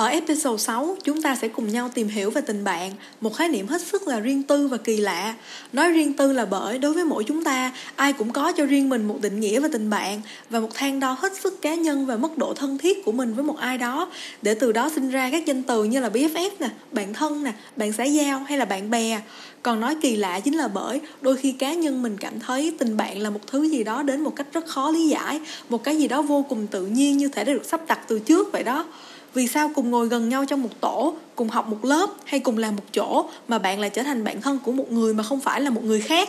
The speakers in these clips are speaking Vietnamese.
Ở episode 6, chúng ta sẽ cùng nhau tìm hiểu về tình bạn, một khái niệm hết sức là riêng tư và kỳ lạ. Nói riêng tư là bởi đối với mỗi chúng ta, ai cũng có cho riêng mình một định nghĩa về tình bạn và một thang đo hết sức cá nhân về mức độ thân thiết của mình với một ai đó, để từ đó sinh ra các danh từ như là BFF nè, bạn thân nè, bạn xã giao hay là bạn bè. Còn nói kỳ lạ chính là bởi đôi khi cá nhân mình cảm thấy tình bạn là một thứ gì đó đến một cách rất khó lý giải, một cái gì đó vô cùng tự nhiên như thể đã được sắp đặt từ trước vậy đó vì sao cùng ngồi gần nhau trong một tổ, cùng học một lớp hay cùng làm một chỗ mà bạn lại trở thành bạn thân của một người mà không phải là một người khác?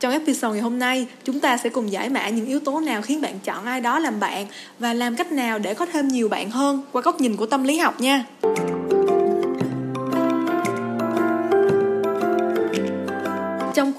Trong episode ngày hôm nay, chúng ta sẽ cùng giải mã những yếu tố nào khiến bạn chọn ai đó làm bạn và làm cách nào để có thêm nhiều bạn hơn qua góc nhìn của tâm lý học nha.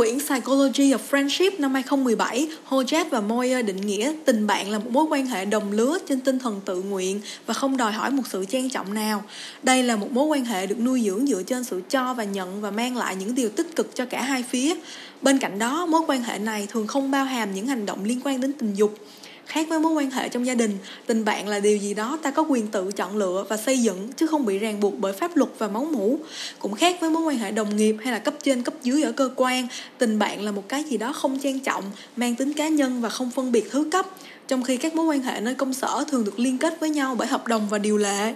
Quyển Psychology of Friendship năm 2017, Hojet và Moyer định nghĩa tình bạn là một mối quan hệ đồng lứa trên tinh thần tự nguyện và không đòi hỏi một sự trang trọng nào. Đây là một mối quan hệ được nuôi dưỡng dựa trên sự cho và nhận và mang lại những điều tích cực cho cả hai phía. Bên cạnh đó, mối quan hệ này thường không bao hàm những hành động liên quan đến tình dục khác với mối quan hệ trong gia đình, tình bạn là điều gì đó ta có quyền tự chọn lựa và xây dựng, chứ không bị ràng buộc bởi pháp luật và máu mủ. Cũng khác với mối quan hệ đồng nghiệp hay là cấp trên, cấp dưới ở cơ quan, tình bạn là một cái gì đó không trang trọng, mang tính cá nhân và không phân biệt thứ cấp, trong khi các mối quan hệ nơi công sở thường được liên kết với nhau bởi hợp đồng và điều lệ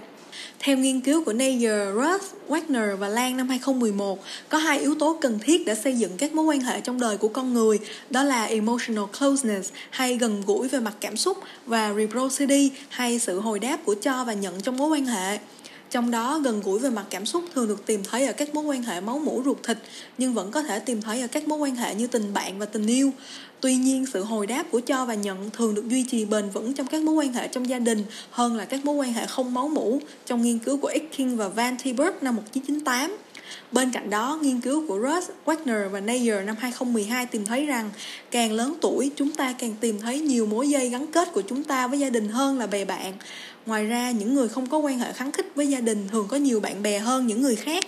theo nghiên cứu của Nayer, Roth, Wagner và Lang năm 2011, có hai yếu tố cần thiết để xây dựng các mối quan hệ trong đời của con người, đó là emotional closeness hay gần gũi về mặt cảm xúc và reciprocity hay sự hồi đáp của cho và nhận trong mối quan hệ. Trong đó, gần gũi về mặt cảm xúc thường được tìm thấy ở các mối quan hệ máu mủ ruột thịt, nhưng vẫn có thể tìm thấy ở các mối quan hệ như tình bạn và tình yêu. Tuy nhiên, sự hồi đáp của cho và nhận thường được duy trì bền vững trong các mối quan hệ trong gia đình hơn là các mối quan hệ không máu mủ trong nghiên cứu của Icking và Van Tiberg năm 1998. Bên cạnh đó, nghiên cứu của Russ, Wagner và Nayer năm 2012 tìm thấy rằng càng lớn tuổi, chúng ta càng tìm thấy nhiều mối dây gắn kết của chúng ta với gia đình hơn là bè bạn. Ngoài ra, những người không có quan hệ kháng khích với gia đình thường có nhiều bạn bè hơn những người khác.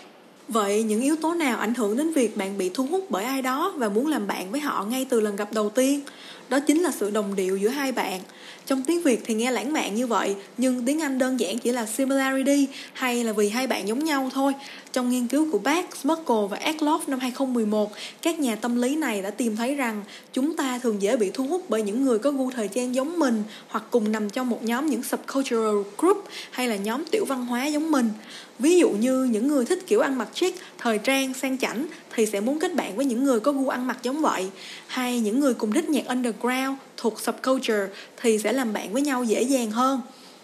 Vậy những yếu tố nào ảnh hưởng đến việc bạn bị thu hút bởi ai đó và muốn làm bạn với họ ngay từ lần gặp đầu tiên? Đó chính là sự đồng điệu giữa hai bạn. Trong tiếng Việt thì nghe lãng mạn như vậy, nhưng tiếng Anh đơn giản chỉ là similarity hay là vì hai bạn giống nhau thôi. Trong nghiên cứu của Bach, Merkel và Eklof năm 2011, các nhà tâm lý này đã tìm thấy rằng chúng ta thường dễ bị thu hút bởi những người có gu thời trang giống mình hoặc cùng nằm trong một nhóm những subcultural group hay là nhóm tiểu văn hóa giống mình. Ví dụ như những người thích kiểu ăn mặc chic, thời trang, sang chảnh thì sẽ muốn kết bạn với những người có gu ăn mặc giống vậy. Hay những người cùng thích nhạc underground thuộc subculture thì sẽ làm bạn với nhau dễ dàng hơn.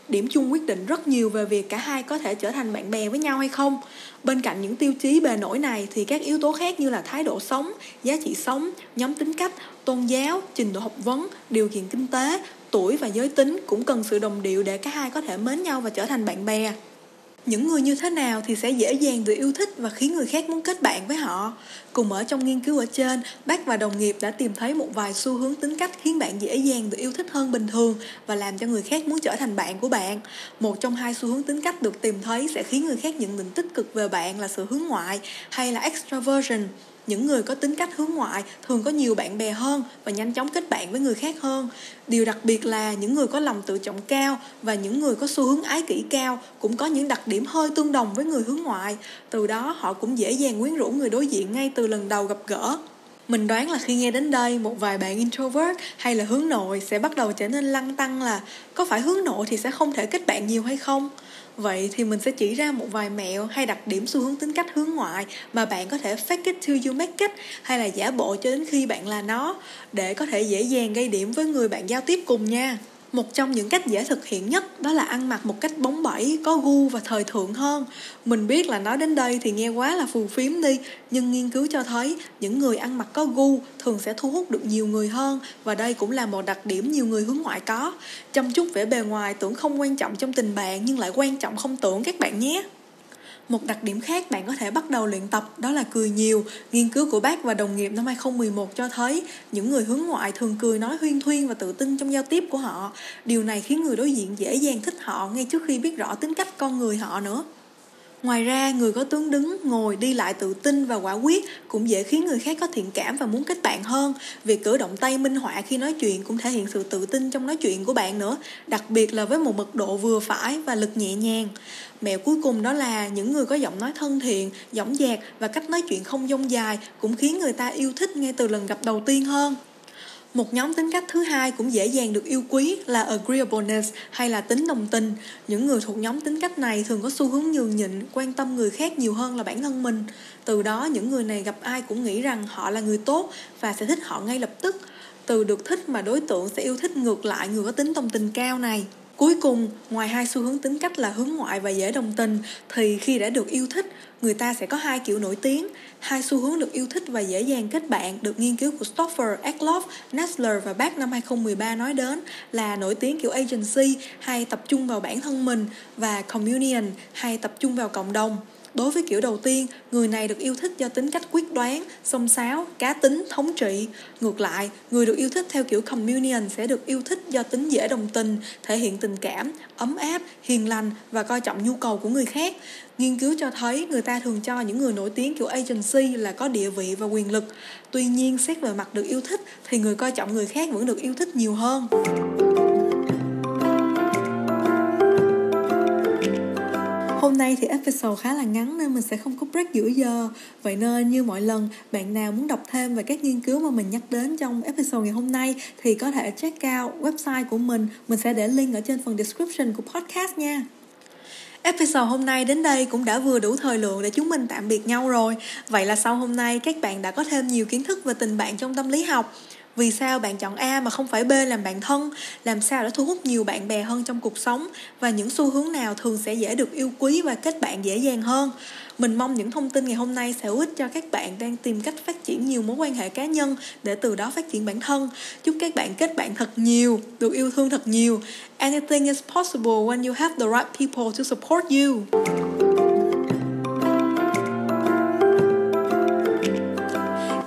Điểm chung quyết định rất nhiều về việc cả hai có thể trở thành bạn bè với nhau hay không. Bên cạnh những tiêu chí bề nổi này thì các yếu tố khác như là thái độ sống, giá trị sống, nhóm tính cách, tôn giáo, trình độ học vấn, điều kiện kinh tế, tuổi và giới tính cũng cần sự đồng điệu để cả hai có thể mến nhau và trở thành bạn bè những người như thế nào thì sẽ dễ dàng được yêu thích và khiến người khác muốn kết bạn với họ cùng ở trong nghiên cứu ở trên, bác và đồng nghiệp đã tìm thấy một vài xu hướng tính cách khiến bạn dễ dàng được yêu thích hơn bình thường và làm cho người khác muốn trở thành bạn của bạn một trong hai xu hướng tính cách được tìm thấy sẽ khiến người khác nhận định tích cực về bạn là sự hướng ngoại hay là extroversion những người có tính cách hướng ngoại thường có nhiều bạn bè hơn và nhanh chóng kết bạn với người khác hơn. Điều đặc biệt là những người có lòng tự trọng cao và những người có xu hướng ái kỷ cao cũng có những đặc điểm hơi tương đồng với người hướng ngoại. Từ đó, họ cũng dễ dàng quyến rũ người đối diện ngay từ lần đầu gặp gỡ mình đoán là khi nghe đến đây, một vài bạn introvert hay là hướng nội sẽ bắt đầu trở nên lăng tăng là có phải hướng nội thì sẽ không thể kết bạn nhiều hay không? Vậy thì mình sẽ chỉ ra một vài mẹo hay đặc điểm xu hướng tính cách hướng ngoại mà bạn có thể fake it till you make it hay là giả bộ cho đến khi bạn là nó để có thể dễ dàng gây điểm với người bạn giao tiếp cùng nha một trong những cách dễ thực hiện nhất đó là ăn mặc một cách bóng bẩy, có gu và thời thượng hơn. Mình biết là nói đến đây thì nghe quá là phù phiếm đi, nhưng nghiên cứu cho thấy những người ăn mặc có gu thường sẽ thu hút được nhiều người hơn và đây cũng là một đặc điểm nhiều người hướng ngoại có. Chăm chút vẻ bề ngoài tưởng không quan trọng trong tình bạn nhưng lại quan trọng không tưởng các bạn nhé. Một đặc điểm khác bạn có thể bắt đầu luyện tập đó là cười nhiều. Nghiên cứu của bác và đồng nghiệp năm 2011 cho thấy những người hướng ngoại thường cười nói huyên thuyên và tự tin trong giao tiếp của họ. Điều này khiến người đối diện dễ dàng thích họ ngay trước khi biết rõ tính cách con người họ nữa. Ngoài ra, người có tướng đứng, ngồi, đi lại tự tin và quả quyết cũng dễ khiến người khác có thiện cảm và muốn kết bạn hơn. Việc cử động tay minh họa khi nói chuyện cũng thể hiện sự tự tin trong nói chuyện của bạn nữa, đặc biệt là với một mật độ vừa phải và lực nhẹ nhàng. Mẹo cuối cùng đó là những người có giọng nói thân thiện, dõng dạc và cách nói chuyện không dông dài cũng khiến người ta yêu thích ngay từ lần gặp đầu tiên hơn. Một nhóm tính cách thứ hai cũng dễ dàng được yêu quý là agreeableness hay là tính đồng tình. Những người thuộc nhóm tính cách này thường có xu hướng nhường nhịn, quan tâm người khác nhiều hơn là bản thân mình. Từ đó những người này gặp ai cũng nghĩ rằng họ là người tốt và sẽ thích họ ngay lập tức. Từ được thích mà đối tượng sẽ yêu thích ngược lại người có tính đồng tình cao này. Cuối cùng, ngoài hai xu hướng tính cách là hướng ngoại và dễ đồng tình, thì khi đã được yêu thích, người ta sẽ có hai kiểu nổi tiếng. Hai xu hướng được yêu thích và dễ dàng kết bạn được nghiên cứu của Stoffer, Eckloff, Nestler và Bach năm 2013 nói đến là nổi tiếng kiểu agency hay tập trung vào bản thân mình và communion hay tập trung vào cộng đồng. Đối với kiểu đầu tiên, người này được yêu thích do tính cách quyết đoán, xông xáo, cá tính, thống trị. Ngược lại, người được yêu thích theo kiểu communion sẽ được yêu thích do tính dễ đồng tình, thể hiện tình cảm, ấm áp, hiền lành và coi trọng nhu cầu của người khác. Nghiên cứu cho thấy người ta thường cho những người nổi tiếng kiểu agency là có địa vị và quyền lực. Tuy nhiên, xét về mặt được yêu thích thì người coi trọng người khác vẫn được yêu thích nhiều hơn. Hôm nay thì episode khá là ngắn nên mình sẽ không có break giữa giờ. Vậy nên như mọi lần, bạn nào muốn đọc thêm về các nghiên cứu mà mình nhắc đến trong episode ngày hôm nay Thì có thể check out website của mình. Mình sẽ để link ở trên phần description của podcast nha. Episode hôm nay đến đây cũng đã vừa đủ thời lượng để chúng mình tạm biệt nhau rồi. Vậy là sau hôm nay các bạn đã có thêm nhiều kiến thức về tình bạn trong tâm lý học vì sao bạn chọn A mà không phải B làm bạn thân? Làm sao để thu hút nhiều bạn bè hơn trong cuộc sống? Và những xu hướng nào thường sẽ dễ được yêu quý và kết bạn dễ dàng hơn? Mình mong những thông tin ngày hôm nay sẽ hữu ích cho các bạn đang tìm cách phát triển nhiều mối quan hệ cá nhân để từ đó phát triển bản thân. Chúc các bạn kết bạn thật nhiều, được yêu thương thật nhiều. Anything is possible when you have the right people to support you.